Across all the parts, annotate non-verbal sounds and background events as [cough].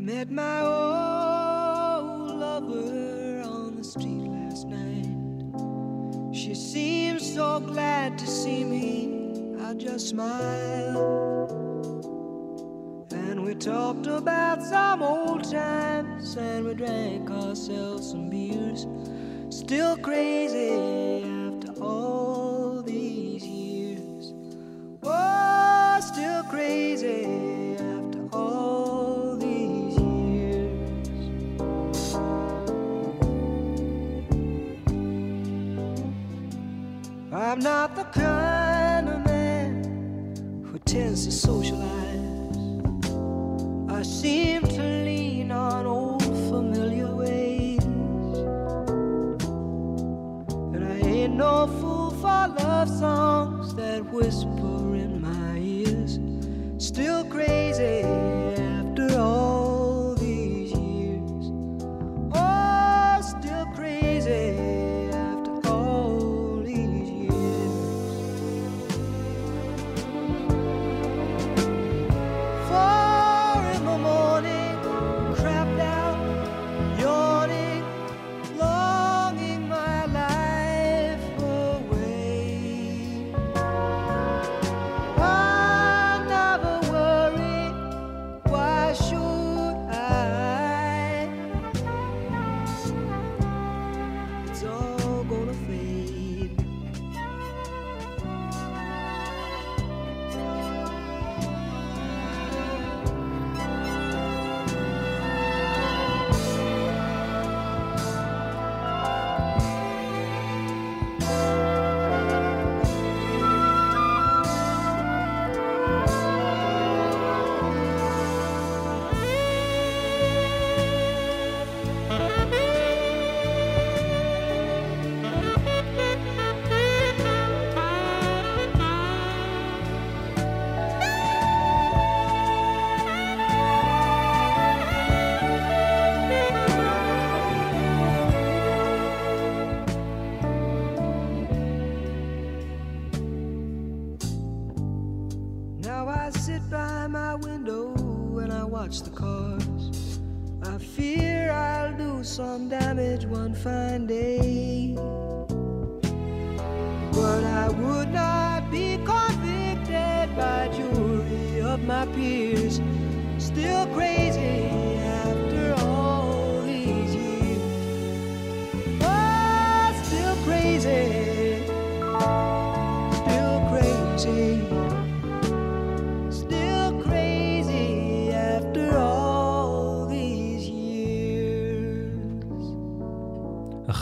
I met my old lover on the street last night. She seemed so glad to see me. I just smiled. And we talked about some old times and we drank ourselves some beers. Still crazy after all these years. Oh, still crazy I'm not the kind of man who tends to socialize. I seem to lean on old familiar ways. And I ain't no fool for love songs that whisper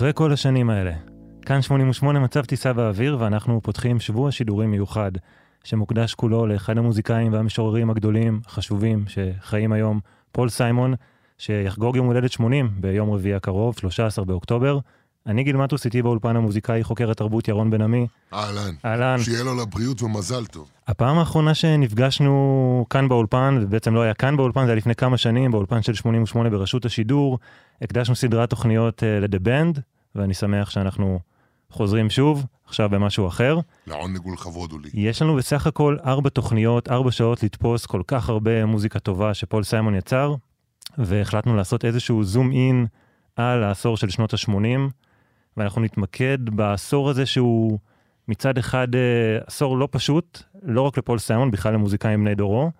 אחרי כל השנים האלה, כאן 88 מצב טיסה באוויר, ואנחנו פותחים שבוע שידורים מיוחד, שמוקדש כולו לאחד המוזיקאים והמשוררים הגדולים, החשובים, שחיים היום, פול סיימון, שיחגוג יום הולדת 80 ביום רביעי הקרוב, 13 באוקטובר. אני גיל מטוס, איתי באולפן המוזיקאי חוקר התרבות ירון בן עמי. אהלן. אהלן. שיהיה לו לבריאות ומזל טוב. הפעם האחרונה שנפגשנו כאן באולפן, ובעצם לא היה כאן באולפן, זה היה לפני כמה שנים, באולפן של 88 ברשות השידור, הקדשנו סדרת תוכניות uh, ל-The Band, ואני שמח שאנחנו חוזרים שוב, עכשיו במשהו אחר. לעונג ולכבוד הוא לי. יש לנו בסך הכל ארבע תוכניות, ארבע שעות לתפוס כל כך הרבה מוזיקה טובה שפול סיימון יצר, והחלטנו לעשות איזשהו זום אין על העשור של שנות ה-80, ואנחנו נתמקד בעשור הזה שהוא מצד אחד אה, עשור לא פשוט, לא רק לפול סיימון, בכלל למוזיקאים בני דורו.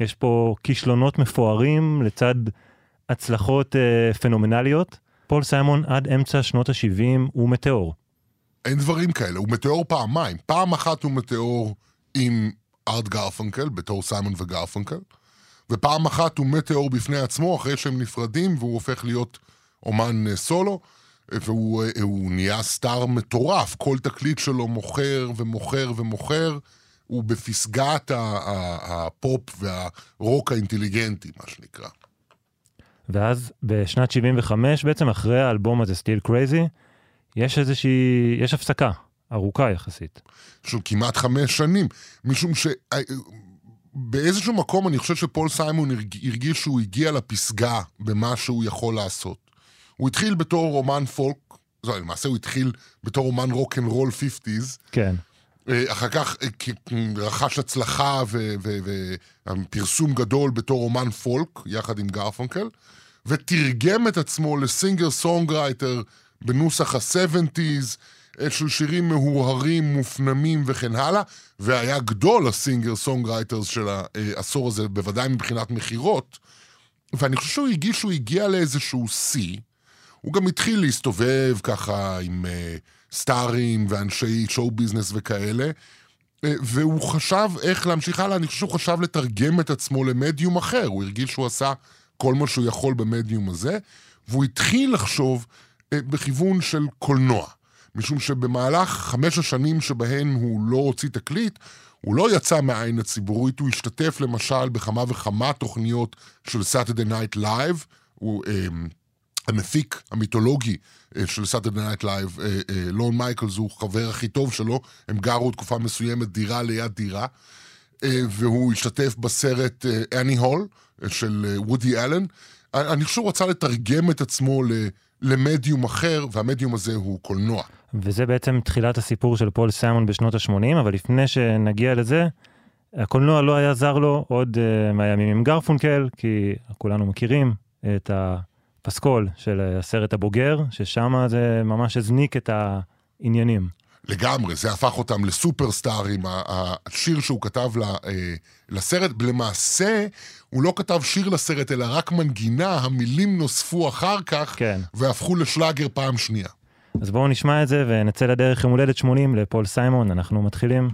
יש פה כישלונות מפוארים לצד הצלחות אה, פנומנליות. פול סיימון עד אמצע שנות ה-70 הוא מטאור. אין דברים כאלה, הוא מטאור פעמיים. פעם אחת הוא מטאור עם ארט גרפנקל, בתור סיימון וגרפנקל, ופעם אחת הוא מטאור בפני עצמו, אחרי שהם נפרדים, והוא הופך להיות אומן אה, סולו, והוא אה, נהיה סטאר מטורף, כל תקליט שלו מוכר ומוכר ומוכר, הוא בפסגת הפופ והרוק האינטליגנטי, מה שנקרא. ואז בשנת 75 בעצם, אחרי האלבום הזה, Still Crazy, יש איזושהי, יש הפסקה ארוכה יחסית. של כמעט חמש שנים, משום ש... באיזשהו מקום אני חושב שפול סיימון הרג- הרגיש שהוא הגיע לפסגה במה שהוא יכול לעשות. הוא התחיל בתור אומן פולק, זו, למעשה הוא התחיל בתור אומן rock and roll 50's, כן. אה, אחר כך אה, רכש הצלחה ופרסום גדול בתור אומן פולק, יחד עם גרפונקל, ותרגם את עצמו ל singer songwriter בנוסח ה-70's, אה, של שירים מהורהרים, מופנמים וכן הלאה, והיה גדול ה singer songwriters של העשור הזה, בוודאי מבחינת מכירות, ואני חושב שהוא הרגיש שהוא הגיע לאיזשהו שיא. הוא גם התחיל להסתובב ככה עם uh, סטארים ואנשי שואו ביזנס וכאלה, uh, והוא חשב איך להמשיך הלאה, אני חושב שהוא חשב לתרגם את עצמו למדיום אחר, הוא הרגיש שהוא עשה כל מה שהוא יכול במדיום הזה, והוא התחיל לחשוב uh, בכיוון של קולנוע. משום שבמהלך חמש השנים שבהן הוא לא הוציא תקליט, הוא לא יצא מהעין הציבורית, הוא השתתף למשל בכמה וכמה תוכניות של Saturday Night Live, הוא אה, המפיק המיתולוגי אה, של Saturday Night Live, אה, אה, לורן מייקלס הוא חבר הכי טוב שלו, הם גרו תקופה מסוימת דירה ליד דירה, אה, והוא השתתף בסרט Annie Hall של אה, וודי אלן. אני חושב שהוא רצה לתרגם את עצמו ל... למדיום אחר, והמדיום הזה הוא קולנוע. וזה בעצם תחילת הסיפור של פול סיימון בשנות ה-80, אבל לפני שנגיע לזה, הקולנוע לא היה זר לו עוד uh, מהימים עם גרפונקל, כי כולנו מכירים את הפסקול של הסרט הבוגר, ששם זה ממש הזניק את העניינים. לגמרי, זה הפך אותם לסופרסטארים, השיר שהוא כתב אה, לסרט, למעשה הוא לא כתב שיר לסרט, אלא רק מנגינה, המילים נוספו אחר כך, כן. והפכו לשלאגר פעם שנייה. אז בואו נשמע את זה ונצא לדרך יום הולדת 80 לפול סיימון, אנחנו מתחילים.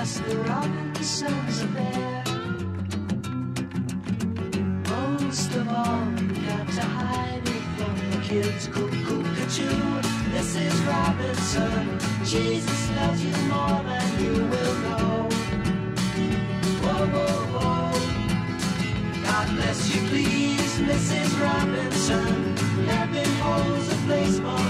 Just the Robinsons affair. Most of all, you got to hide it from the kids. Cuckoo, cuckoo, Mrs. Robinson. Jesus loves you more than you will know. Whoa, whoa, whoa. God bless you, please, Mrs. Robinson. Heaven holds a place for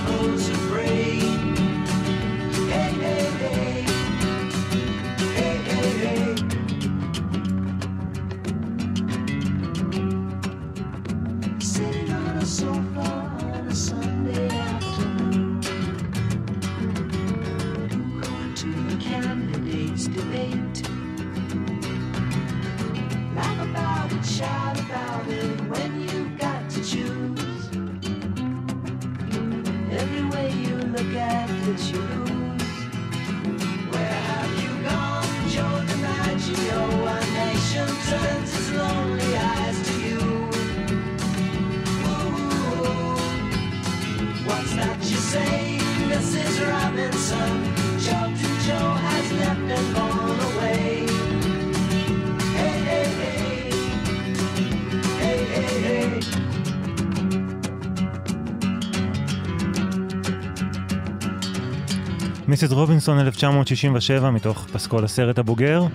מיסיס רובינסון 1967 מתוך פסקול הסרט הבוגר.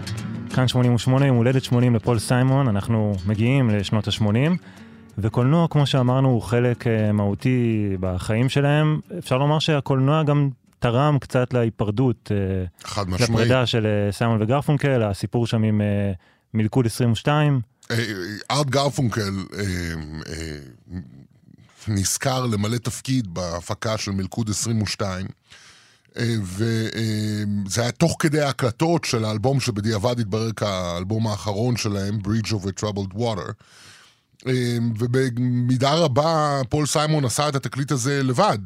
כאן 88, יום הולדת 80 לפול סיימון, אנחנו מגיעים לשנות ה-80, וקולנוע, כמו שאמרנו, הוא חלק uh, מהותי בחיים שלהם. אפשר לומר שהקולנוע גם תרם קצת להיפרדות, uh, חד משמעית. לפרידה של uh, סיימון וגרפונקל, הסיפור שם עם מלכוד 22. אה, ארט גרפונקל אה, אה, נשכר למלא תפקיד בהפקה של מלכוד 22, אה, וזה היה תוך כדי ההקלטות של האלבום שבדיעבד התברר כאלבום האחרון שלהם, Bridge over Troubled Water. אה, ובמידה רבה פול סיימון עשה את התקליט הזה לבד,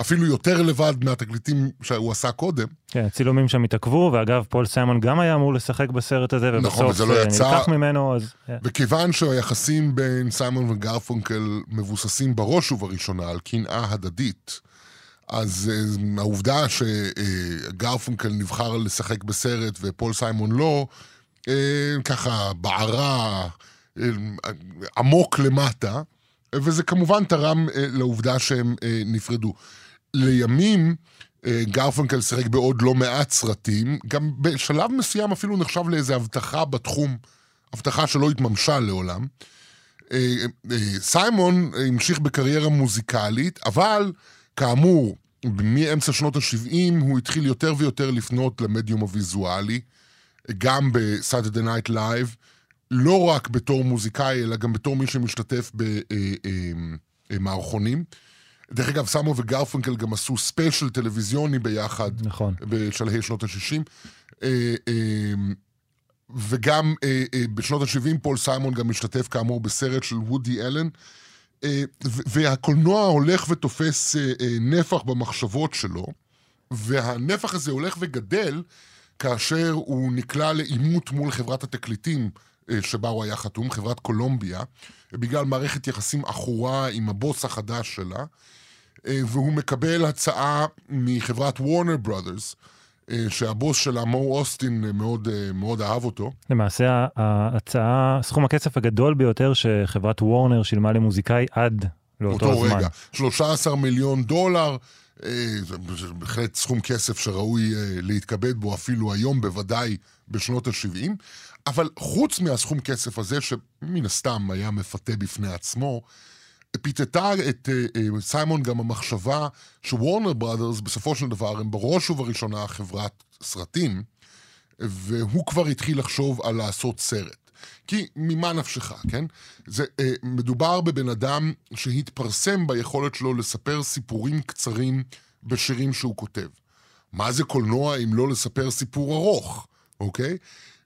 אפילו יותר לבד מהתקליטים שהוא עשה קודם. כן, הצילומים שם התעכבו, ואגב, פול סיימון גם היה אמור לשחק בסרט הזה, נכון, ובסוף וזה לא אה, יצא. נלקח ממנו, אז... אה, וכיוון שהיחסים בין סיימון וגרפונקל מבוססים בראש ובראשונה על קנאה הדדית, אז אה, העובדה שגרפונקל נבחר לשחק בסרט ופול סיימון לא, אה, ככה בערה אה, עמוק למטה, וזה כמובן תרם אה, לעובדה שהם אה, נפרדו. לימים, אה, גרפונקל שיחק בעוד לא מעט סרטים, גם בשלב מסוים אפילו נחשב לאיזו הבטחה בתחום, הבטחה שלא התממשה לעולם. אה, אה, סיימון המשיך בקריירה מוזיקלית, אבל כאמור, מאמצע שנות ה-70 הוא התחיל יותר ויותר לפנות למדיום הוויזואלי, גם ב-Saturday Night Live, לא רק בתור מוזיקאי, אלא גם בתור מי שמשתתף במערכונים. דרך אגב, סיימון וגרפונקל גם עשו ספיישל טלוויזיוני ביחד נכון. בשלהי שנות ה-60. וגם אה, אה, בשנות ה-70 פול סיימון גם משתתף כאמור בסרט של וודי אלן. אה, והקולנוע הולך ותופס אה, אה, נפח במחשבות שלו, והנפח הזה הולך וגדל כאשר הוא נקלע לעימות מול חברת התקליטים שבה הוא היה חתום, חברת קולומביה, בגלל מערכת יחסים עכורה עם הבוס החדש שלה, והוא מקבל הצעה מחברת וורנר ברודרס, שהבוס שלה, מו אוסטין, אה, מאוד, אה, מאוד אהב אותו. למעשה ההצעה, סכום הכסף הגדול ביותר שחברת וורנר שילמה למוזיקאי עד לאותו אותו הזמן. רגע. 13 מיליון דולר, אה, זה בהחלט סכום כסף שראוי להתכבד בו אפילו היום, בוודאי בשנות ה-70. אבל חוץ מהסכום כסף הזה, שמן הסתם היה מפתה בפני עצמו, פיתתה את אה, אה, סיימון גם המחשבה שוורנר בראדרס בסופו של דבר הם בראש ובראשונה חברת סרטים, והוא כבר התחיל לחשוב על לעשות סרט. כי ממה נפשך, כן? זה, אה, מדובר בבן אדם שהתפרסם ביכולת שלו לספר סיפורים קצרים בשירים שהוא כותב. מה זה קולנוע אם לא לספר סיפור ארוך, אוקיי?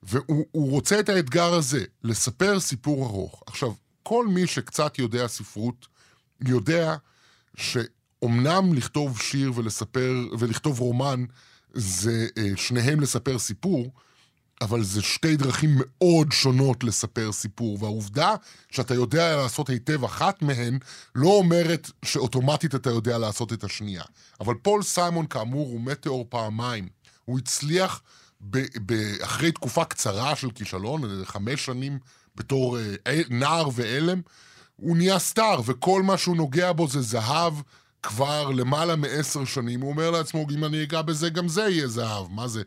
והוא הוא רוצה את האתגר הזה, לספר סיפור ארוך. עכשיו, כל מי שקצת יודע ספרות, יודע שאומנם לכתוב שיר ולספר, ולכתוב רומן, זה אה, שניהם לספר סיפור, אבל זה שתי דרכים מאוד שונות לספר סיפור, והעובדה שאתה יודע לעשות היטב אחת מהן, לא אומרת שאוטומטית אתה יודע לעשות את השנייה. אבל פול סיימון, כאמור, הוא מטאור פעמיים. הוא הצליח ב- ב- אחרי תקופה קצרה של כישלון, חמש שנים בתור אה, נער ועלם, הוא נהיה סטאר, וכל מה שהוא נוגע בו זה זהב כבר למעלה מעשר שנים. הוא אומר לעצמו, אם אני אגע בזה, גם זה יהיה זהב. מה זה?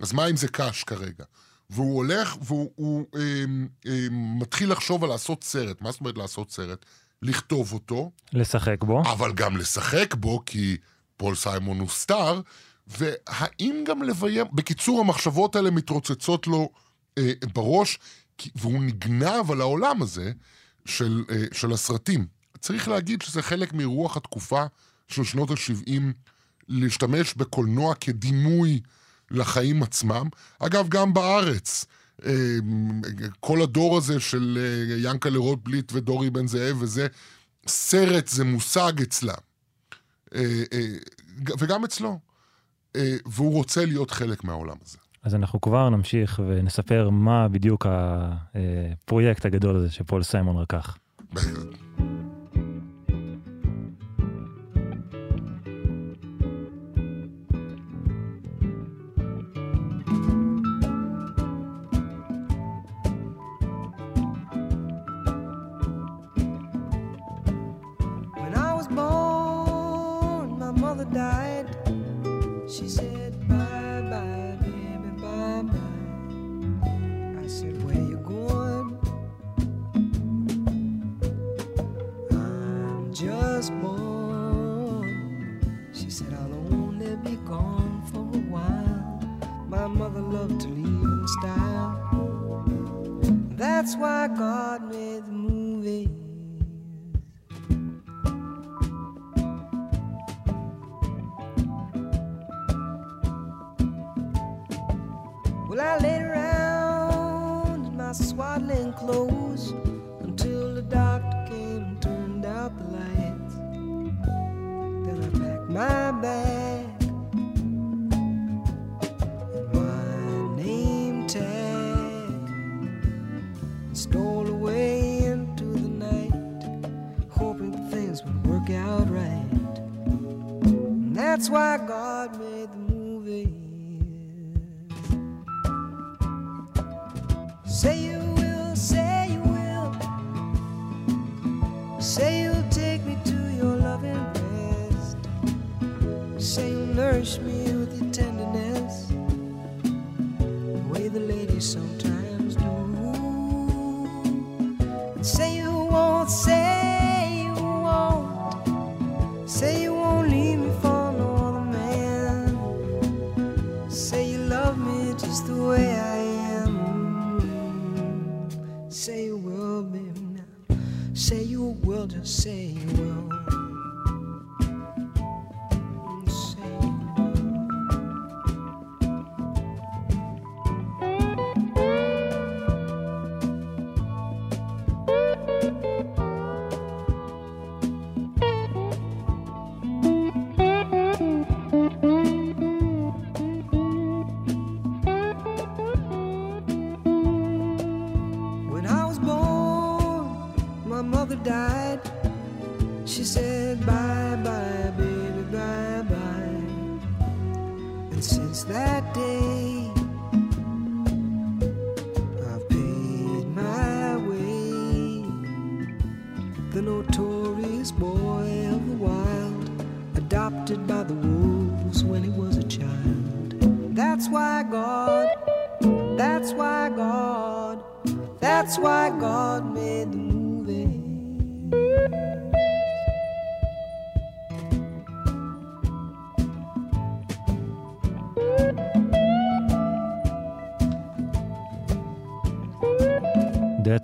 אז מה אם זה קש כרגע? והוא הולך והוא הוא, אה, אה, מתחיל לחשוב על לעשות סרט. מה זאת אומרת לעשות סרט? לכתוב אותו, לשחק בו. אבל גם לשחק בו, כי פול סיימון הוא סטאר, והאם גם לביים... בקיצור, המחשבות האלה מתרוצצות לו אה, בראש, והוא נגנב על העולם הזה של, אה, של הסרטים. צריך להגיד שזה חלק מרוח התקופה של שנות ה-70, להשתמש בקולנוע כדימוי לחיים עצמם. אגב, גם בארץ. אה, כל הדור הזה של אה, ינקלה רוטבליט ודורי בן זאב וזה, סרט זה מושג אצלם. וגם אצלו. והוא רוצה להיות חלק מהעולם הזה. אז אנחנו כבר נמשיך ונספר מה בדיוק הפרויקט הגדול הזה שפול סיימון רקח. Well, I laid around in my swaddling clothes And since that day, I've paid my way. The notorious boy of the wild, adopted by the wolves when he was a child. That's why God, that's why God. That's why God made the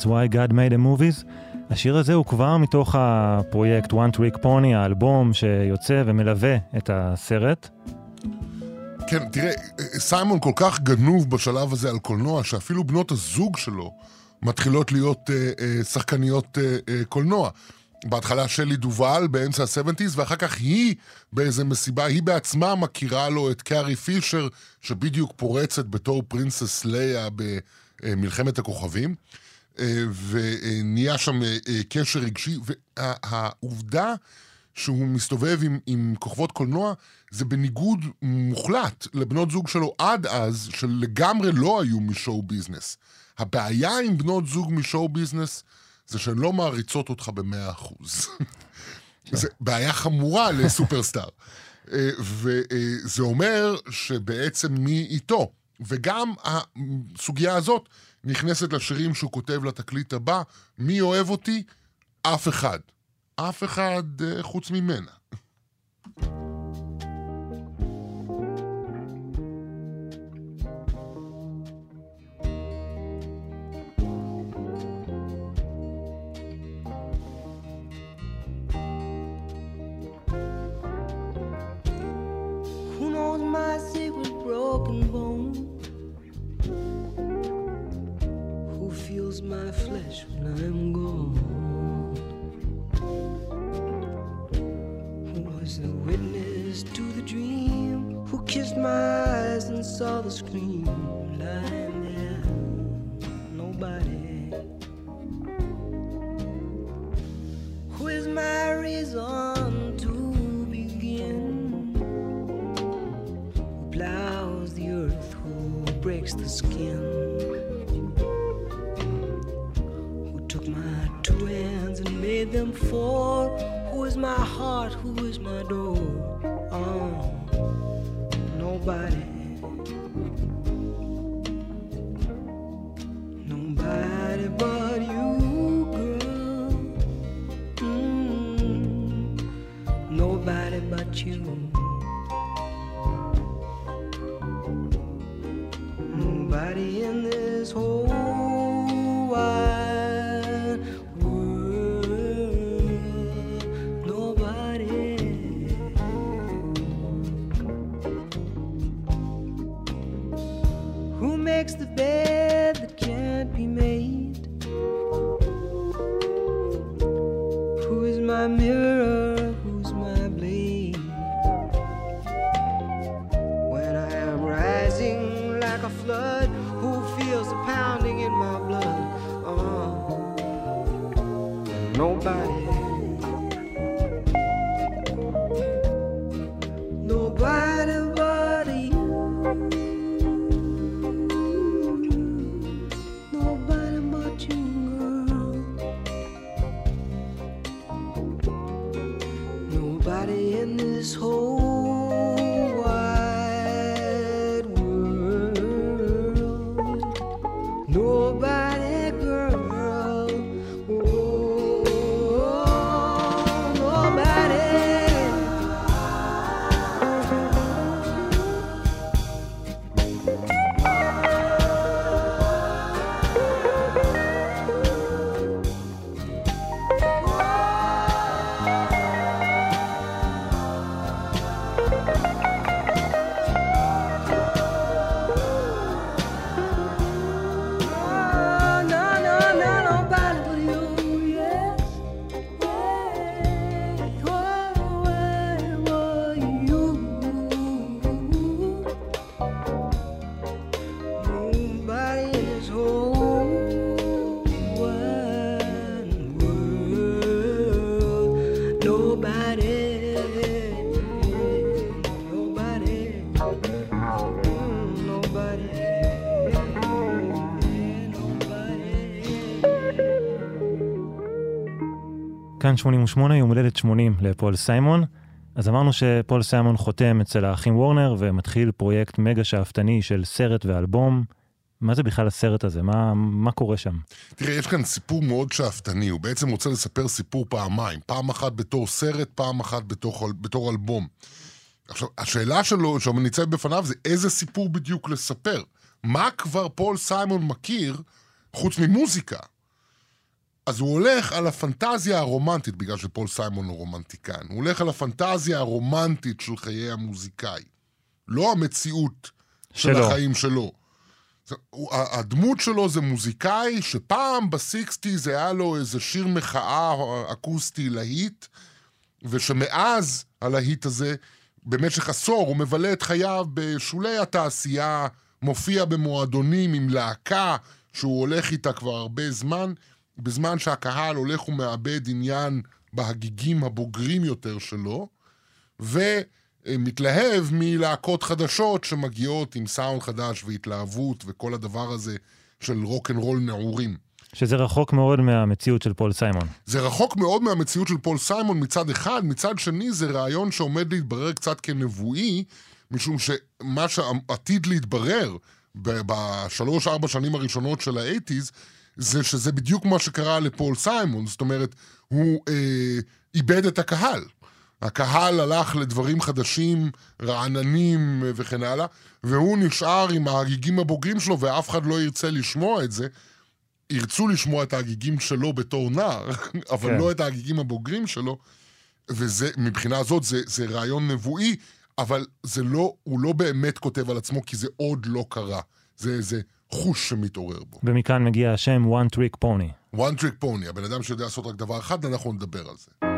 That's why God made the movies. השיר הזה הוא כבר מתוך הפרויקט One Trick Pony, האלבום שיוצא ומלווה את הסרט. כן, תראה, סיימון כל כך גנוב בשלב הזה על קולנוע, שאפילו בנות הזוג שלו מתחילות להיות אה, אה, שחקניות אה, אה, קולנוע. בהתחלה שלי דובל באמצע ה-70's, ואחר כך היא באיזה מסיבה, היא בעצמה מכירה לו את קארי פישר, שבדיוק פורצת בתור פרינסס ליה במלחמת הכוכבים. אה, ונהיה שם אה, אה, קשר רגשי, והעובדה שהוא מסתובב עם, עם כוכבות קולנוע, זה בניגוד מוחלט לבנות זוג שלו עד אז, שלגמרי לא היו משואו ביזנס. הבעיה עם בנות זוג משואו ביזנס, זה שהן לא מעריצות אותך במאה אחוז. זה בעיה חמורה לסופרסטאר. וזה אומר שבעצם מי איתו. וגם הסוגיה הזאת נכנסת לשירים שהוא כותב לתקליט הבא, מי אוהב אותי? אף אחד. אף אחד אה, חוץ ממנה. screen. Like a flood, who feels the pounding in my blood? Uh-huh. Nobody. Nobody כאן 88, יום הולדת 80 לפול סיימון. אז אמרנו שפול סיימון חותם אצל האחים וורנר ומתחיל פרויקט מגה שאפתני של סרט ואלבום. מה זה בכלל הסרט הזה? מה, מה קורה שם? תראה, יש כאן סיפור מאוד שאפתני, הוא בעצם רוצה לספר סיפור פעמיים, פעם אחת בתור סרט, פעם אחת בתור, בתור אלבום. עכשיו, השאלה שלו, שניצב בפניו, זה איזה סיפור בדיוק לספר. מה כבר פול סיימון מכיר חוץ ממוזיקה? אז הוא הולך על הפנטזיה הרומנטית, בגלל שפול סיימון הוא רומנטיקן. הוא הולך על הפנטזיה הרומנטית של חיי המוזיקאי. לא המציאות של שלו. החיים שלו. זה- הוא- ה- הדמות שלו זה מוזיקאי שפעם ב sixties היה לו איזה שיר מחאה אקוסטי להיט, ושמאז הלהיט הזה, במשך עשור הוא מבלה את חייו בשולי התעשייה, מופיע במועדונים עם להקה שהוא הולך איתה כבר הרבה זמן, בזמן שהקהל הולך ומאבד עניין בהגיגים הבוגרים יותר שלו, ומתלהב מלהקות חדשות שמגיעות עם סאונד חדש והתלהבות וכל הדבר הזה של רוקנרול נעורים. שזה רחוק מאוד מהמציאות של פול סיימון. זה רחוק מאוד מהמציאות של פול סיימון מצד אחד, מצד שני זה רעיון שעומד להתברר קצת כנבואי, משום שמה שעתיד להתברר בשלוש-ארבע שנים הראשונות של האייטיז, זה שזה בדיוק מה שקרה לפול סיימון, זאת אומרת, הוא אה, איבד את הקהל. הקהל הלך לדברים חדשים, רעננים אה, וכן הלאה, והוא נשאר עם ההגיגים הבוגרים שלו, ואף אחד לא ירצה לשמוע את זה. ירצו לשמוע את ההגיגים שלו בתור נער, [laughs] אבל כן. לא את ההגיגים הבוגרים שלו, וזה, מבחינה זאת, זה, זה רעיון נבואי, אבל זה לא, הוא לא באמת כותב על עצמו, כי זה עוד לא קרה. זה איזה חוש שמתעורר בו. ומכאן מגיע השם one trick pony. one trick pony, הבן אדם שיודע לעשות רק דבר אחד, אנחנו נדבר על זה.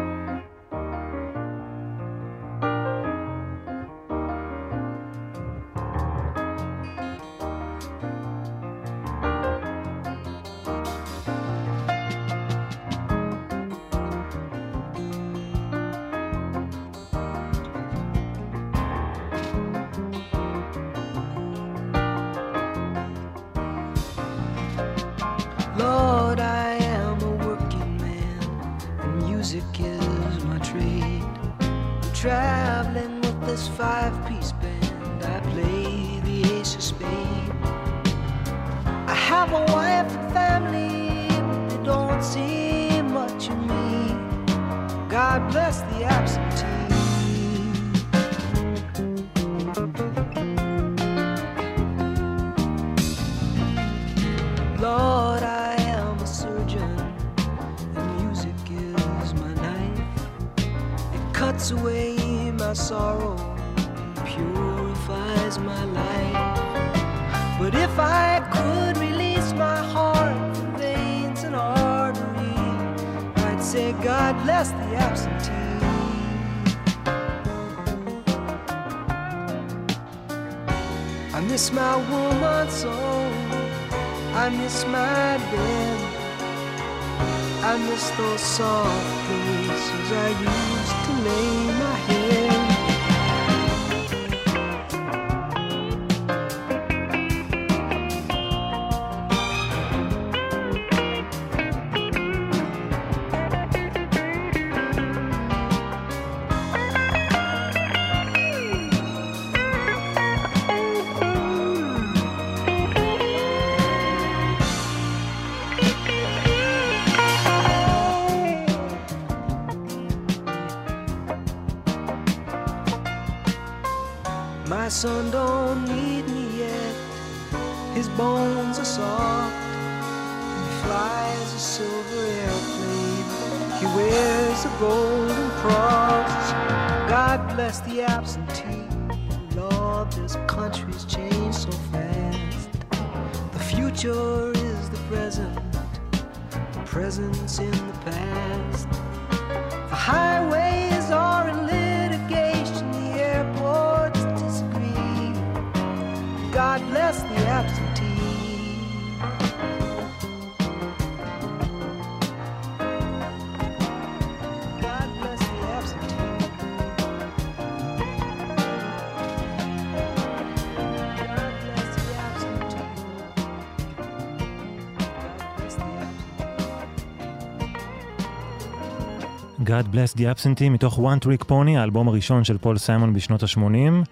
God Bless the Absentee מתוך One Trick Pony, האלבום הראשון של פול סיימון בשנות ה-80.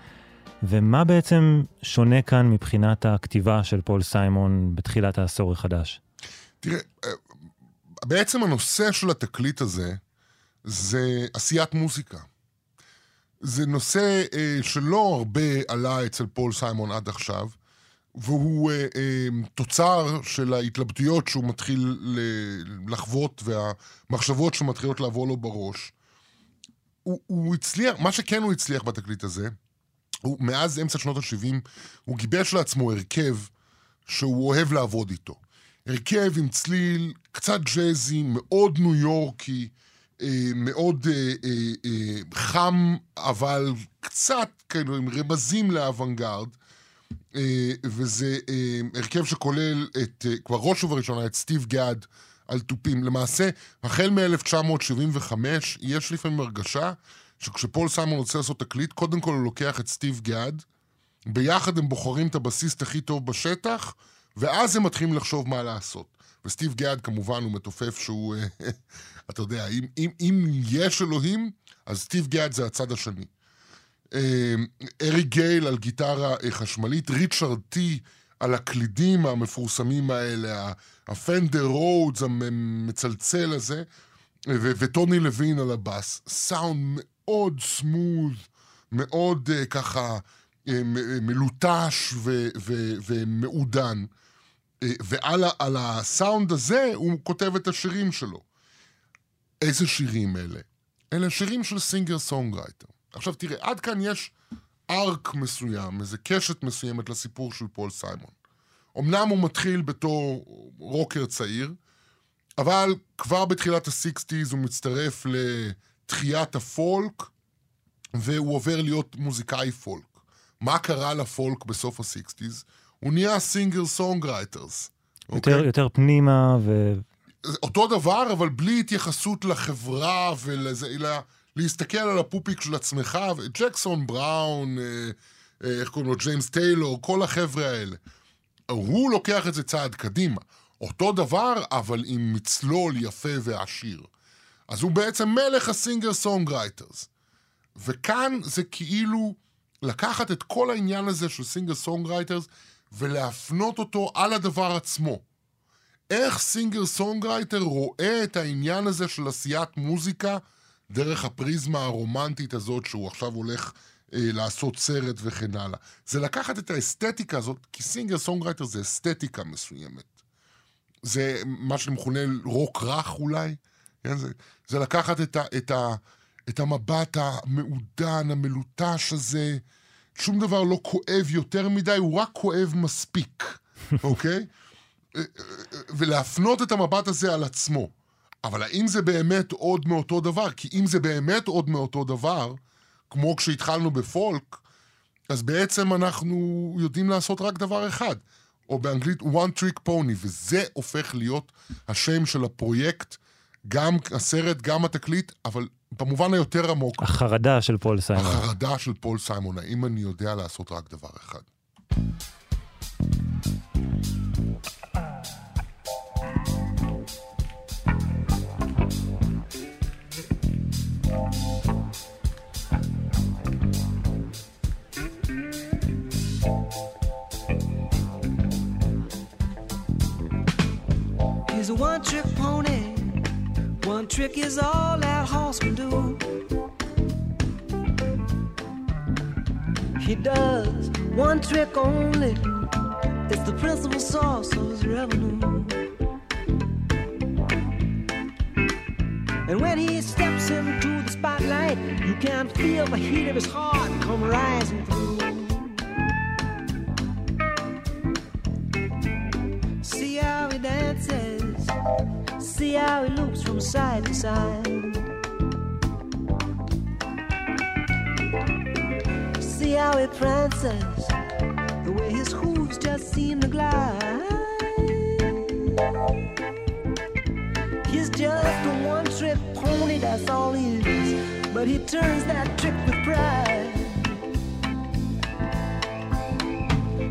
ומה בעצם שונה כאן מבחינת הכתיבה של פול סיימון בתחילת העשור החדש? תראה, אה, בעצם הנושא של התקליט הזה זה עשיית מוזיקה. זה נושא אה, שלא הרבה עלה אצל פול סיימון עד עכשיו, והוא אה, אה, תוצר של ההתלבטויות שהוא מתחיל לחוות והמחשבות שמתחילות לעבור לו בראש. הוא, הוא הצליח, מה שכן הוא הצליח בתקליט הזה, הוא מאז אמצע שנות ה-70, הוא גיבש לעצמו הרכב שהוא אוהב לעבוד איתו. הרכב עם צליל קצת ג'אזי, מאוד ניו יורקי, אה, מאוד אה, אה, אה, חם, אבל קצת כאילו עם רמזים לאוונגרד. אה, וזה אה, הרכב שכולל את, אה, כבר ראש ובראשונה, את סטיב גאד על תופים. למעשה, החל מ-1975, יש לפעמים הרגשה שכשפול סיימון רוצה לעשות תקליט, קודם כל הוא לוקח את סטיב גאד, ביחד הם בוחרים את הבסיסט הכי טוב בשטח, ואז הם מתחילים לחשוב מה לעשות. וסטיב גאד כמובן הוא מתופף שהוא, אה, [laughs] אתה יודע, אם, אם, אם יש אלוהים, אז סטיב גאד זה הצד השני. אה, אריק גייל על גיטרה אה, חשמלית, ריצ'רד טי על הקלידים המפורסמים האלה, ה Fender Rhodes המצלצל הזה, ו- וטוני לוין על הבאס. סאונד מאוד smooth, מאוד אה, ככה אה, מלוטש ומעודן. אה, ועל הסאונד הזה הוא כותב את השירים שלו. איזה שירים אלה? אלה שירים של singer-songwriter. עכשיו תראה, עד כאן יש arc מסוים, איזה קשת מסוימת לסיפור של פול סיימון. אמנם הוא מתחיל בתור רוקר צעיר, אבל כבר בתחילת הסיקסטיז הוא מצטרף לתחיית הפולק, והוא עובר להיות מוזיקאי פולק. מה קרה לפולק בסוף הסיקסטיז? הוא נהיה singer-songwriters. יותר, יותר פנימה ו... אותו דבר, אבל בלי התייחסות לחברה ולזה, אלא להסתכל על הפופיק של עצמך, ג'קסון בראון, אה, אה, איך קוראים לו, ג'יימס טיילור, כל החבר'ה האלה. הוא לוקח את זה צעד קדימה. אותו דבר, אבל עם מצלול יפה ועשיר. אז הוא בעצם מלך ה singer-songwriters. וכאן זה כאילו לקחת את כל העניין הזה של singer-songwriters ולהפנות אותו על הדבר עצמו. איך singer-songwriter רואה את העניין הזה של עשיית מוזיקה דרך הפריזמה הרומנטית הזאת שהוא עכשיו הולך אה, לעשות סרט וכן הלאה. זה לקחת את האסתטיקה הזאת, כי singer-songwriter זה אסתטיקה מסוימת. זה מה שמכונה רוק רך אולי. כן? זה, זה לקחת את, ה, את, ה, את המבט המעודן, המלוטש הזה. שום דבר לא כואב יותר מדי, הוא רק כואב מספיק, [laughs] אוקיי? אה, ולהפנות את המבט הזה על עצמו. אבל האם זה באמת עוד מאותו דבר? כי אם זה באמת עוד מאותו דבר, כמו כשהתחלנו בפולק, אז בעצם אנחנו יודעים לעשות רק דבר אחד, או באנגלית one trick pony, וזה הופך להיות השם של הפרויקט, גם הסרט, גם התקליט, אבל במובן היותר עמוק, החרדה של פול סיימון. החרדה של פול סיימון, האם אני יודע לעשות רק דבר אחד? He's a one trick pony. One trick is all that horse can do. He does one trick only. It's the principal source of his revenue. And when he steps into the spotlight, you can feel the heat of his heart come rising through. See how he loops from side to side. See how he prances, the way his hooves just seem to glide. He's just a one trip pony, that's all he is. But he turns that trick with pride.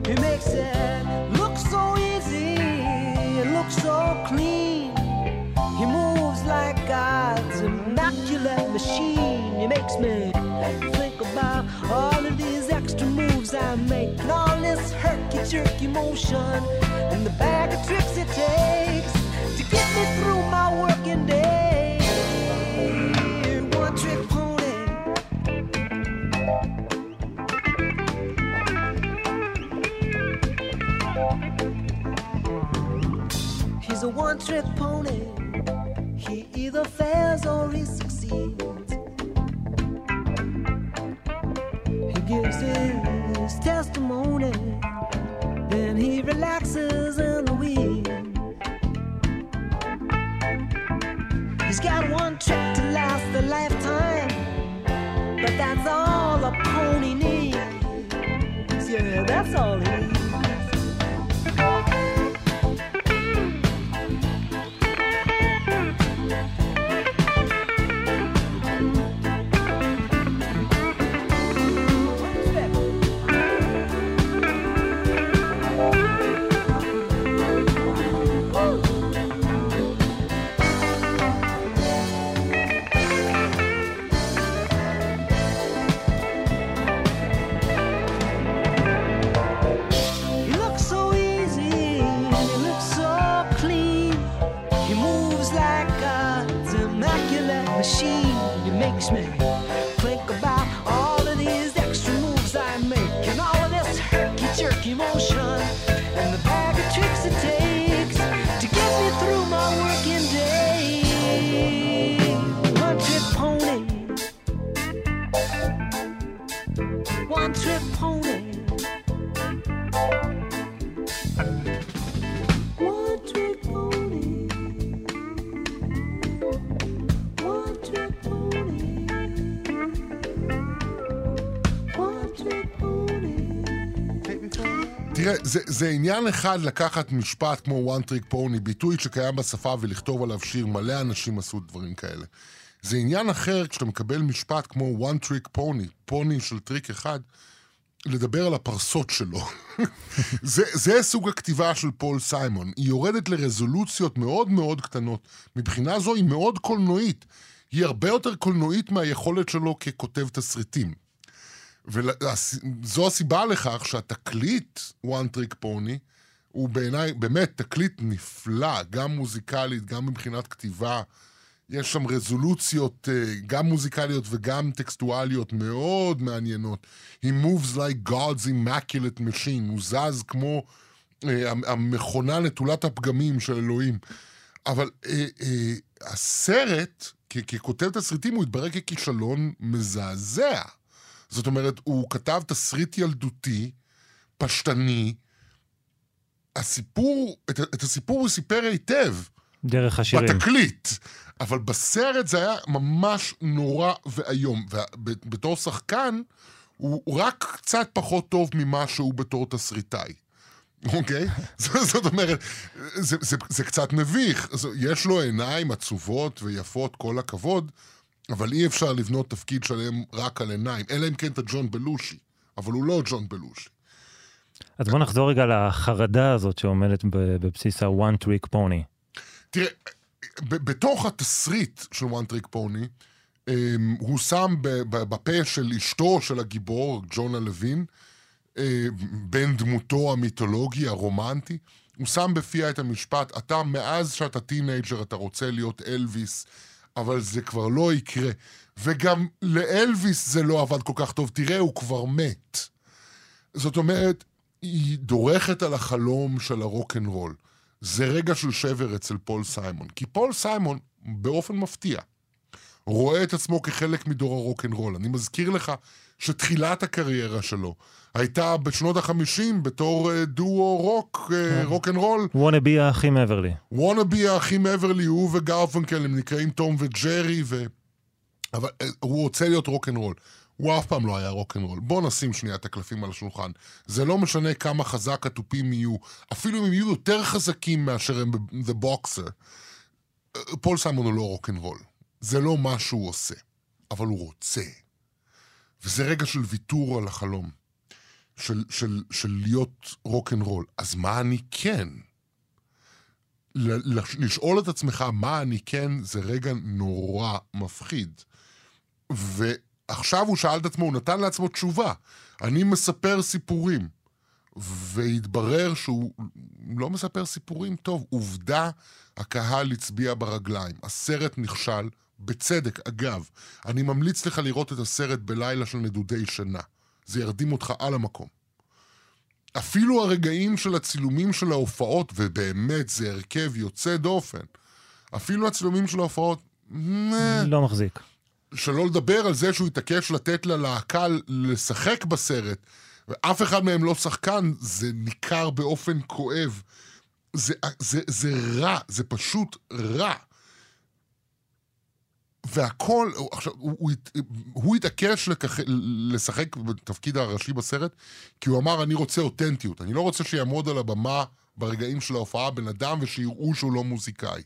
He makes it look so easy, it looks so clean. Like God's immaculate machine. He makes me think about all of these extra moves I make, and all this herky jerky motion, and the bag of tricks it takes to get me through my working day. One trick pony. He's a one trick pony. He either fails or he succeeds. He gives his testimony, then he relaxes in the wind. He's got one trick to last a lifetime, but that's all a pony needs. Yeah, that's all זה, עניין אחד לקחת משפט כמו one trick pony, ביטוי שקיים בשפה ולכתוב עליו שיר, מלא אנשים עשו דברים כאלה. זה עניין אחר כשאתה מקבל משפט כמו one trick pony, פוני של טריק אחד, לדבר על הפרסות שלו. [laughs] זה, זה סוג הכתיבה של פול סיימון. היא יורדת לרזולוציות מאוד מאוד קטנות. מבחינה זו היא מאוד קולנועית. היא הרבה יותר קולנועית מהיכולת שלו ככותב תסריטים. וזו הסיבה לכך שהתקליט one trick pony הוא בעיניי באמת תקליט נפלא, גם מוזיקלית, גם מבחינת כתיבה. יש שם רזולוציות אה, גם מוזיקליות וגם טקסטואליות מאוד מעניינות. He moves like God's immaculate machine, הוא זז כמו אה, המכונה נטולת הפגמים של אלוהים. אבל אה, אה, הסרט, ככותב תסריטים הוא התברר ככישלון מזעזע. זאת אומרת, הוא כתב תסריט ילדותי, פשטני. הסיפור, את, את הסיפור הוא סיפר היטב. דרך השירים. בתקליט. אבל בסרט זה היה ממש נורא ואיום. ובתור שחקן, הוא רק קצת פחות טוב ממה שהוא בתור תסריטאי. אוקיי? [laughs] זאת זאת אומרת, זה, זה, זה קצת מביך. יש לו עיניים עצובות ויפות, כל הכבוד, אבל אי אפשר לבנות תפקיד שלם רק על עיניים, אלא אם כן אתה ג'ון בלושי. אבל הוא לא ג'ון בלושי. אז בוא נחזור רגע לחרדה הזאת שעומדת בבסיס ה-one trick pony. תראה, בתוך התסריט של one trick pony, אמ, הוא שם בפה של אשתו של הגיבור, ג'ונה לוין, אה, בן דמותו המיתולוגי, הרומנטי, הוא שם בפיה את המשפט, אתה מאז שאתה טינאייג'ר אתה רוצה להיות אלוויס, אבל זה כבר לא יקרה. וגם לאלוויס זה לא עבד כל כך טוב, תראה, הוא כבר מת. זאת אומרת, היא דורכת על החלום של הרוקנרול. זה רגע של שבר אצל פול סיימון. כי פול סיימון, באופן מפתיע, רואה את עצמו כחלק מדור הרוקנרול. אני מזכיר לך שתחילת הקריירה שלו הייתה בשנות החמישים בתור אה, דואו רוק, אה, רוקנרול. wanna be האחים מעבר לי. וונאבי האחים מעבר לי, הוא וגרפנקל, הם נקראים תום וג'רי, ו... אבל אה, הוא רוצה להיות רוקנרול. הוא אף פעם לא היה רוקנרול. בוא נשים שנייה את הקלפים על השולחן. זה לא משנה כמה חזק התופים יהיו, אפילו אם הם יהיו יותר חזקים מאשר הם ב-The Boxer. פול סיימון הוא לא רוקנרול. זה לא מה שהוא עושה, אבל הוא רוצה. וזה רגע של ויתור על החלום. של, של, של להיות רוקנרול. אז מה אני כן? לשאול את עצמך מה אני כן, זה רגע נורא מפחיד. ועכשיו הוא שאל את עצמו, הוא נתן לעצמו תשובה. אני מספר סיפורים. והתברר שהוא לא מספר סיפורים טוב. עובדה, הקהל הצביע ברגליים. הסרט נכשל, בצדק. אגב, אני ממליץ לך לראות את הסרט בלילה של נדודי שינה. זה ירדים אותך על המקום. אפילו הרגעים של הצילומים של ההופעות, ובאמת זה הרכב יוצא דופן, אפילו הצילומים של ההופעות, לא מחזיק. שלא לדבר על זה שהוא התעקש לתת ללהקה לשחק בסרט, ואף אחד מהם לא שחקן, זה ניכר באופן כואב. זה, זה, זה רע, זה פשוט רע. והכל, עכשיו, הוא, הוא, הת- הוא התעקש לקח, לשחק בתפקיד הראשי בסרט, כי הוא אמר, אני רוצה אותנטיות, אני לא רוצה שיעמוד על הבמה ברגעים של ההופעה בן אדם ושיראו שהוא לא מוזיקאי.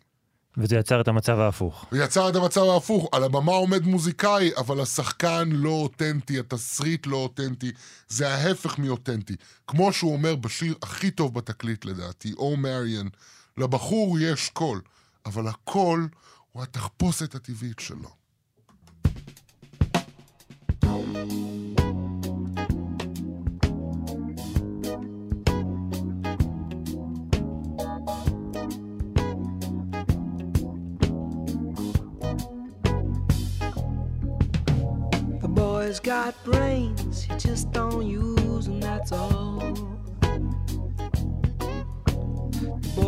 וזה יצר את המצב ההפוך. ויצר את המצב ההפוך, על הבמה עומד מוזיקאי, אבל השחקן לא אותנטי, התסריט לא אותנטי, זה ההפך מאותנטי. כמו שהוא אומר בשיר הכי טוב בתקליט לדעתי, או מריאן, לבחור יש קול, אבל הקול הוא התחפושת הטבעית שלו. The boy's got brains, he just don't use them, that's all.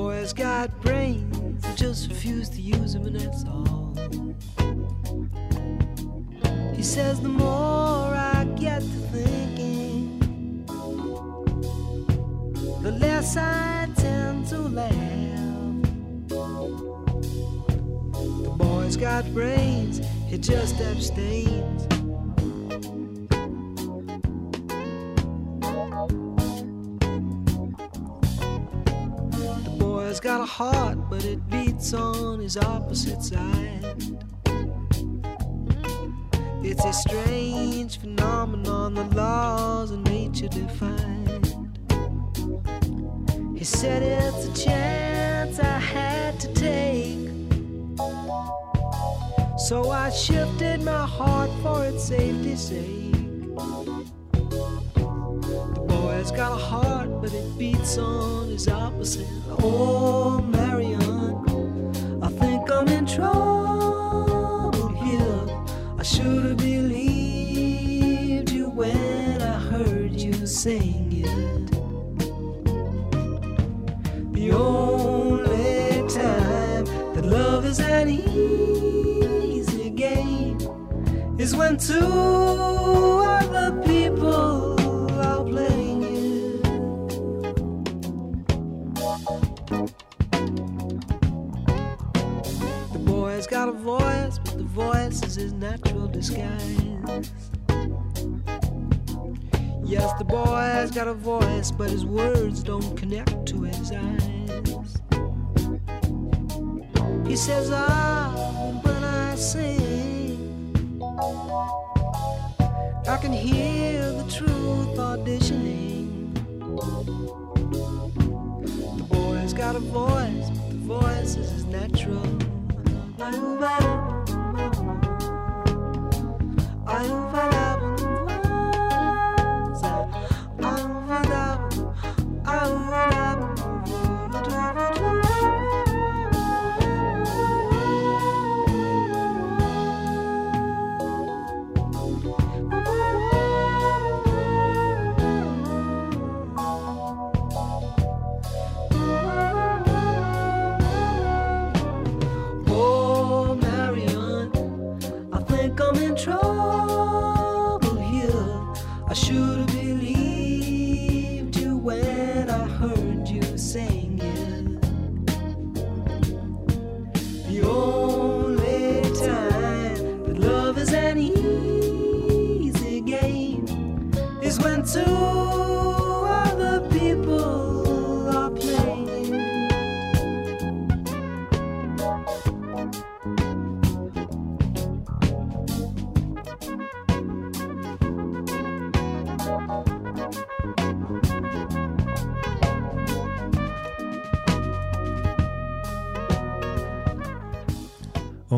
Boy's got brains, he just refuse to use them, and that's all. He says the more I get to thinking, the less I tend to laugh. The boy's got brains, he just abstains. Got a heart, but it beats on his opposite side. It's a strange phenomenon, the laws of nature defined. He said it's a chance I had to take. So I shifted my heart for its safety's sake. Boy's got a heart, but it beats on his opposite. Oh, Marion, I think I'm in trouble here. I should have believed you when I heard you sing it. The only time that love is an easy game is when two disguise. Yes, the boy has got a voice, but his words don't connect to his eyes. He says, Ah, when I sing, I can hear the truth auditioning. The boy's got a voice, but the voice is natural.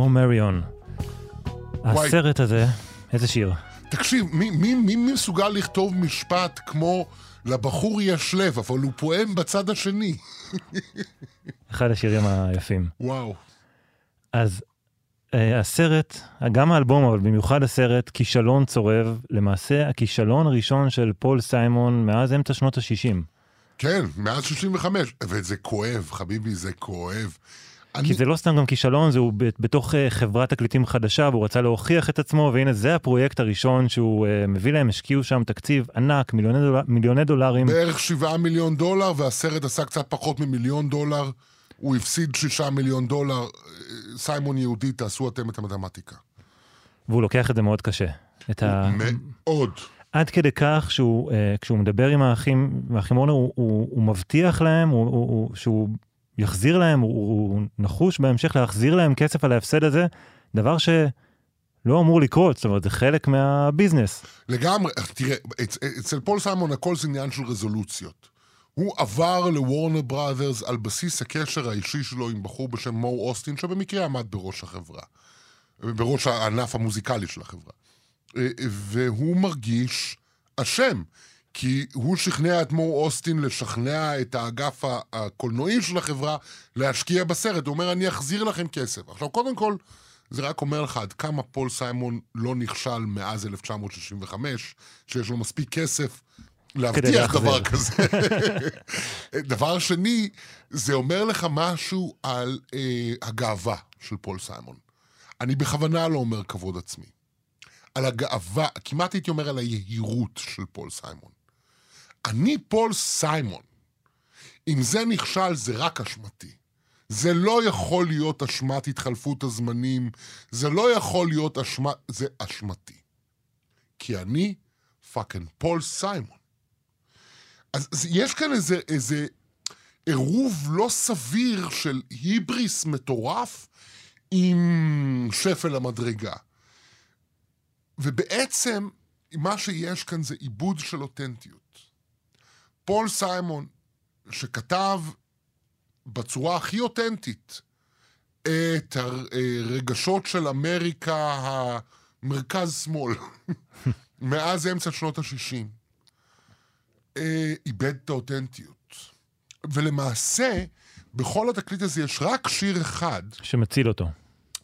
מריון. הסרט הזה, איזה שיר. תקשיב, מי, מי, מי מסוגל לכתוב משפט כמו לבחור יש לב, אבל הוא פועם בצד השני? [laughs] אחד השירים היפים. וואו. אז אה, הסרט, גם האלבום, אבל במיוחד הסרט, כישלון צורב, למעשה הכישלון הראשון של פול סיימון מאז אמצע שנות ה-60. כן, מאז 65, וזה כואב, חביבי, זה כואב. אני, כי זה לא סתם גם כישלון, זה הוא בתוך אה, חברת תקליטים חדשה, והוא רצה להוכיח את עצמו, והנה זה הפרויקט הראשון שהוא אה, מביא להם, השקיעו שם תקציב ענק, מיליוני, דול, מיליוני דולרים. בערך 7 מיליון דולר, והסרט עשה קצת פחות ממיליון דולר. הוא הפסיד 6 מיליון דולר. סיימון יהודי, תעשו אתם את המתמטיקה. והוא לוקח את זה מאוד קשה. את ה... מאוד. עד כדי כך שהוא, אה, כשהוא מדבר עם האחים, האחים וורנר, הוא, הוא, הוא מבטיח להם הוא, הוא, הוא, שהוא יחזיר להם, הוא, הוא נחוש בהמשך להחזיר להם כסף על ההפסד הזה, דבר שלא אמור לקרות, זאת אומרת, זה חלק מהביזנס. לגמרי, תראה, אצ, אצל פול סיימון הכל זה עניין של רזולוציות. הוא עבר לוורנר בראדרס על בסיס הקשר האישי שלו עם בחור בשם מו אוסטין, שבמקרה עמד בראש החברה. בראש הענף המוזיקלי של החברה. אה, והוא מרגיש אשם, כי הוא שכנע את מו אוסטין לשכנע את האגף הקולנועי של החברה להשקיע בסרט. הוא אומר, אני אחזיר לכם כסף. עכשיו, קודם כל, זה רק אומר לך עד כמה פול סיימון לא נכשל מאז 1965, שיש לו מספיק כסף להבטיח. דבר כזה. [laughs] דבר שני, זה אומר לך משהו על אה, הגאווה של פול סיימון. אני בכוונה לא אומר כבוד עצמי. על הגאווה, כמעט הייתי אומר על היהירות של פול סיימון. אני פול סיימון. אם זה נכשל, זה רק אשמתי. זה לא יכול להיות אשמת התחלפות הזמנים, זה לא יכול להיות אשמה... זה אשמתי. כי אני fucking פול סיימון. אז, אז יש כאן איזה, איזה עירוב לא סביר של היבריס מטורף עם שפל המדרגה. ובעצם, מה שיש כאן זה עיבוד של אותנטיות. פול סיימון, שכתב בצורה הכי אותנטית את הרגשות של אמריקה המרכז-שמאל, [laughs] מאז אמצע שנות ה-60, איבד את האותנטיות. ולמעשה, בכל התקליט הזה יש רק שיר אחד שמציל אותו.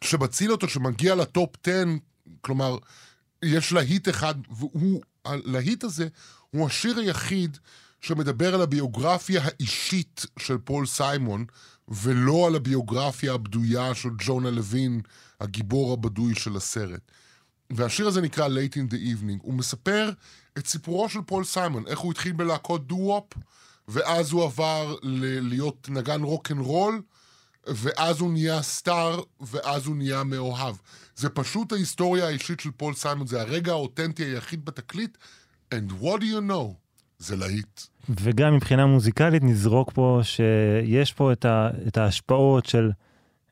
שמציל אותו, שמגיע לטופ 10, כלומר, יש להיט אחד, והוא, הלהיט הזה הוא השיר היחיד שמדבר על הביוגרפיה האישית של פול סיימון, ולא על הביוגרפיה הבדויה של ג'ונה לוין, הגיבור הבדוי של הסרט. והשיר הזה נקרא Late in the Evening. הוא מספר את סיפורו של פול סיימון, איך הוא התחיל בלהקות דו-וופ, ואז הוא עבר ל- להיות נגן רוק אנד רול, ואז הוא נהיה star, ואז הוא נהיה מאוהב. זה פשוט ההיסטוריה האישית של פול סיימון, זה הרגע האותנטי היחיד בתקליט, and what do you know? זה להיט. וגם מבחינה מוזיקלית נזרוק פה שיש פה את, ה, את ההשפעות של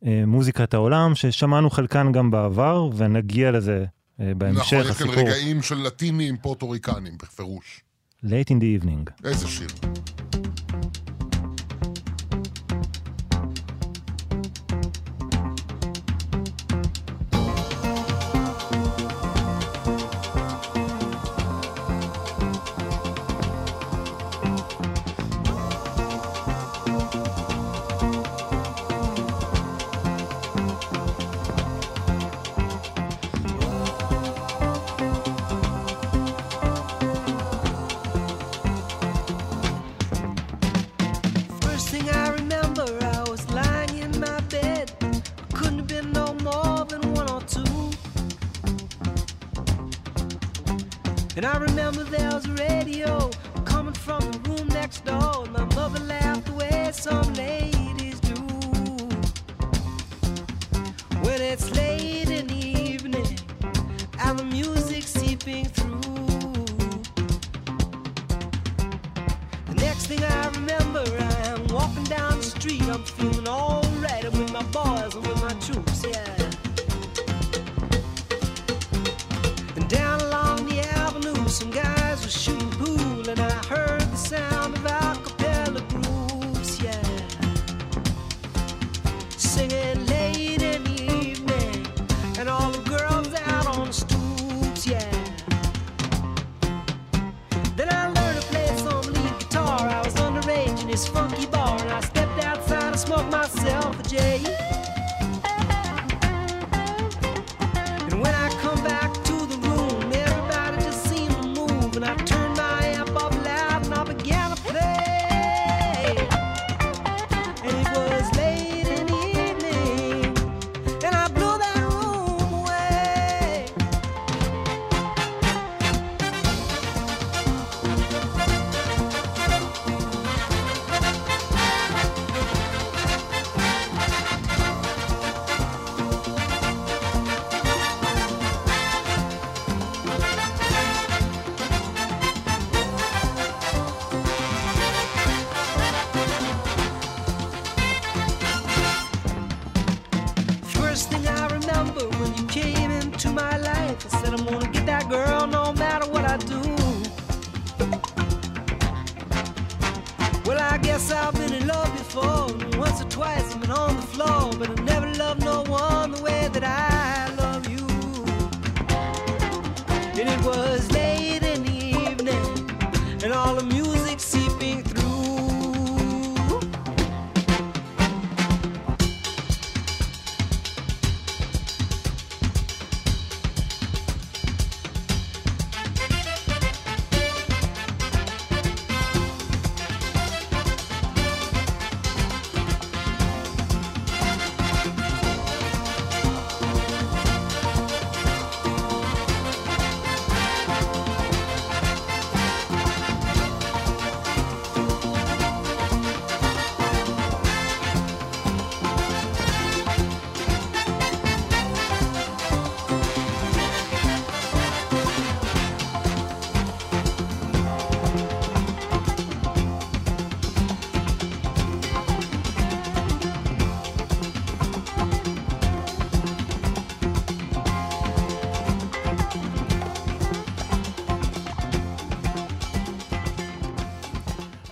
אה, מוזיקת העולם, ששמענו חלקן גם בעבר, ונגיע לזה אה, בהמשך, נכון, יש כאן הסיפור. רגעים של לטינים פורטוריקנים, בפירוש. Late in the evening. איזה שיר.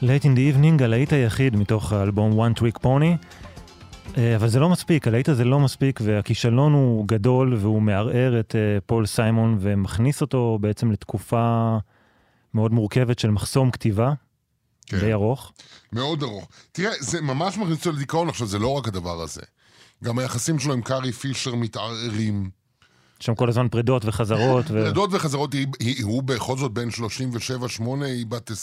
Late in the evening, הלהיט היחיד מתוך האלבום One Trick Pony. אה, אבל זה לא מספיק, הלהיט הזה לא מספיק, והכישלון הוא גדול, והוא מערער את אה, פול סיימון ומכניס אותו בעצם לתקופה מאוד מורכבת של מחסום כתיבה, כן. די ארוך. מאוד ארוך. תראה, זה ממש מכניס אותו לדיכאון עכשיו, זה לא רק הדבר הזה. גם היחסים שלו עם קארי פישר מתערערים. שם כל הזמן פרידות וחזרות. ו... פרידות וחזרות, היא, היא, הוא בכל זאת בן 37-8, היא בת 22-3.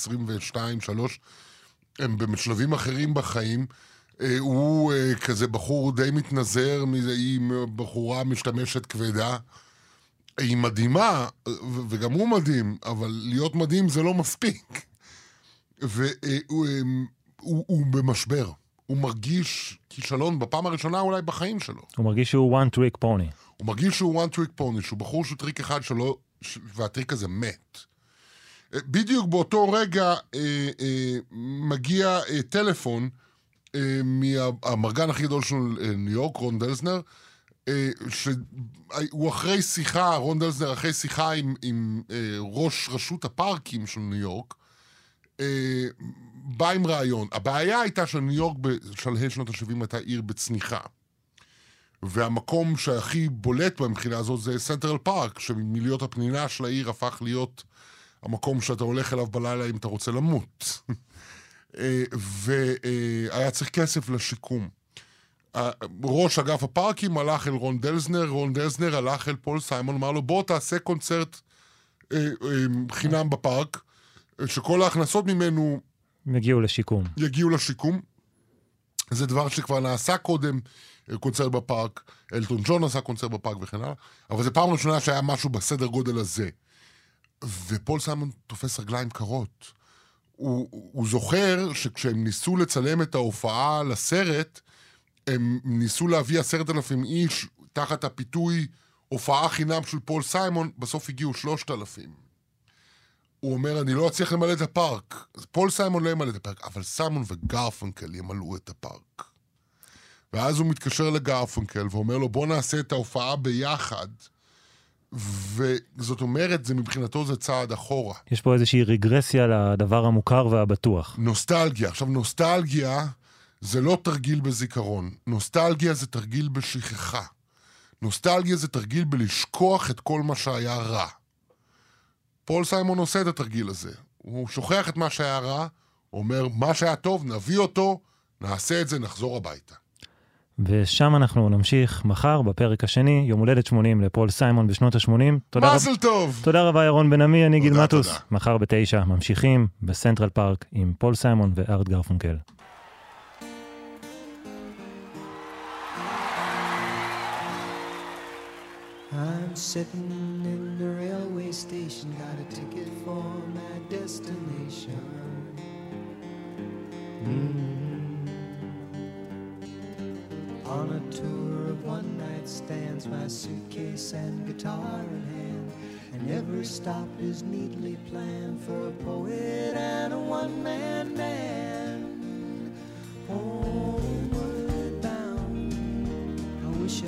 הם בשלבים אחרים בחיים. אה, הוא אה, כזה בחור די מתנזר, היא בחורה משתמשת כבדה. היא מדהימה, וגם הוא מדהים, אבל להיות מדהים זה לא מספיק. והוא הוא, הוא במשבר. הוא מרגיש כישלון בפעם הראשונה אולי בחיים שלו. הוא מרגיש שהוא one trick pony. הוא מרגיש שהוא one trick pony, שהוא בחור שהוא טריק אחד שלו, ש- והטריק הזה מת. אה, בדיוק באותו רגע אה, אה, מגיע אה, טלפון אה, מהמרגן הכי גדול של אה, ניו יורק, רון דלזנר, אה, שהוא אחרי שיחה, רון דלזנר אחרי שיחה עם, עם אה, ראש רשות הפארקים של ניו יורק, אה, בא עם רעיון. הבעיה הייתה שניו יורק בשלהי שנות ה-70 הייתה עיר בצניחה. והמקום שהכי בולט מבחינה הזאת זה סנטרל פארק, שמלהיות הפנינה של העיר הפך להיות המקום שאתה הולך אליו בלילה אם אתה רוצה למות. [laughs] אה, והיה צריך כסף לשיקום. ראש אגף הפארקים הלך אל רון דלזנר, רון דלזנר הלך אל פול סיימון, אמר לו בוא תעשה קונצרט אה, אה, חינם בפארק, שכל ההכנסות ממנו הם הגיעו לשיקום. יגיעו לשיקום. זה דבר שכבר נעשה קודם, קונצרט בפארק, אלטון ג'ון עשה קונצרט בפארק וכן הלאה, אבל זו פעם ראשונה שהיה משהו בסדר גודל הזה. ופול סיימון תופס רגליים קרות. הוא, הוא זוכר שכשהם ניסו לצלם את ההופעה לסרט, הם ניסו להביא עשרת אלפים איש תחת הפיתוי הופעה חינם של פול סיימון, בסוף הגיעו שלושת אלפים. הוא אומר, אני לא אצליח למלא את הפארק. פול סיימון לא ימלא את הפארק, אבל סיימון וגרפנקל ימלאו את הפארק. ואז הוא מתקשר לגרפנקל ואומר לו, בוא נעשה את ההופעה ביחד. וזאת אומרת, זה מבחינתו זה צעד אחורה. יש פה איזושהי רגרסיה לדבר המוכר והבטוח. נוסטלגיה. עכשיו, נוסטלגיה זה לא תרגיל בזיכרון. נוסטלגיה זה תרגיל בשכחה. נוסטלגיה זה תרגיל בלשכוח את כל מה שהיה רע. פול סיימון עושה את התרגיל הזה. הוא שוכח את מה שהיה רע, אומר, מה שהיה טוב, נביא אותו, נעשה את זה, נחזור הביתה. ושם אנחנו נמשיך מחר בפרק השני, יום הולדת 80 לפול סיימון בשנות ה-80. תודה, רב... מזל טוב! תודה רבה ירון בן עמי, אני גיל מטוס. תודה. מחר בתשע ממשיכים בסנטרל פארק עם פול סיימון וארט גרפונקל. I'm sitting in the railway station, got a ticket for my destination. Mm. On a tour of one night stands, my suitcase and guitar in hand. And every stop is neatly planned for a poet and a one man band. Homeward bound, I wish I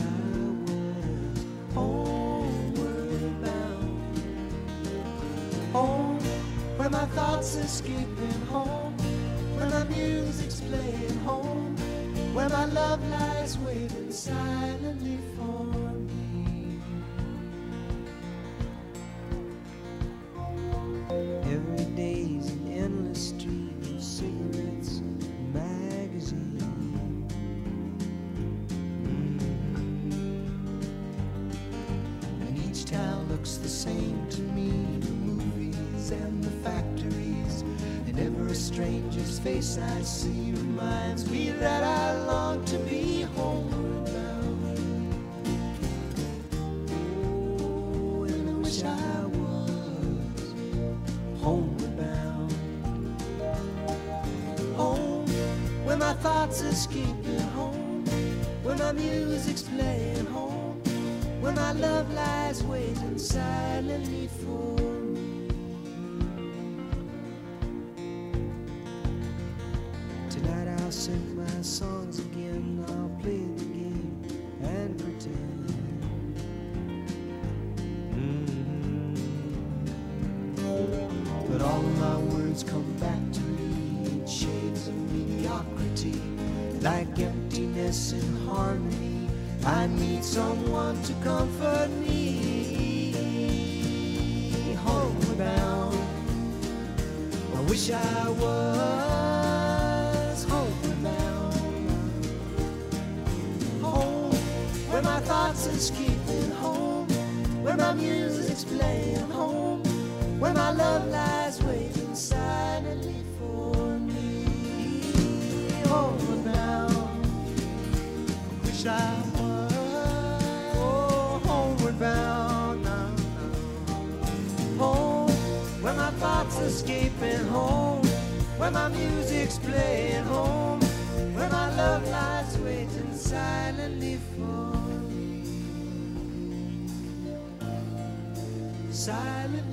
was homeward bound. Home, where my thoughts escaping home, where my music's playing home, where my love lies waiting silently for me. Every day's an endless stream of cigarettes and magazines. And each town looks the same to me the movies and the factories. Stranger's face I see reminds me that I long to be homeward bound. Oh, and I wish I was homeward bound. Home, where my thoughts are escaping home, where my music's playing home, where my love lies waiting silently for and harmony. I need someone to comfort me. Homeward bound, I wish I was homeward bound. Home, where my thoughts escaping home, where my music's playing home, where my love escaping home, where my music's playing home, where my love lies waiting silently for me. Silently.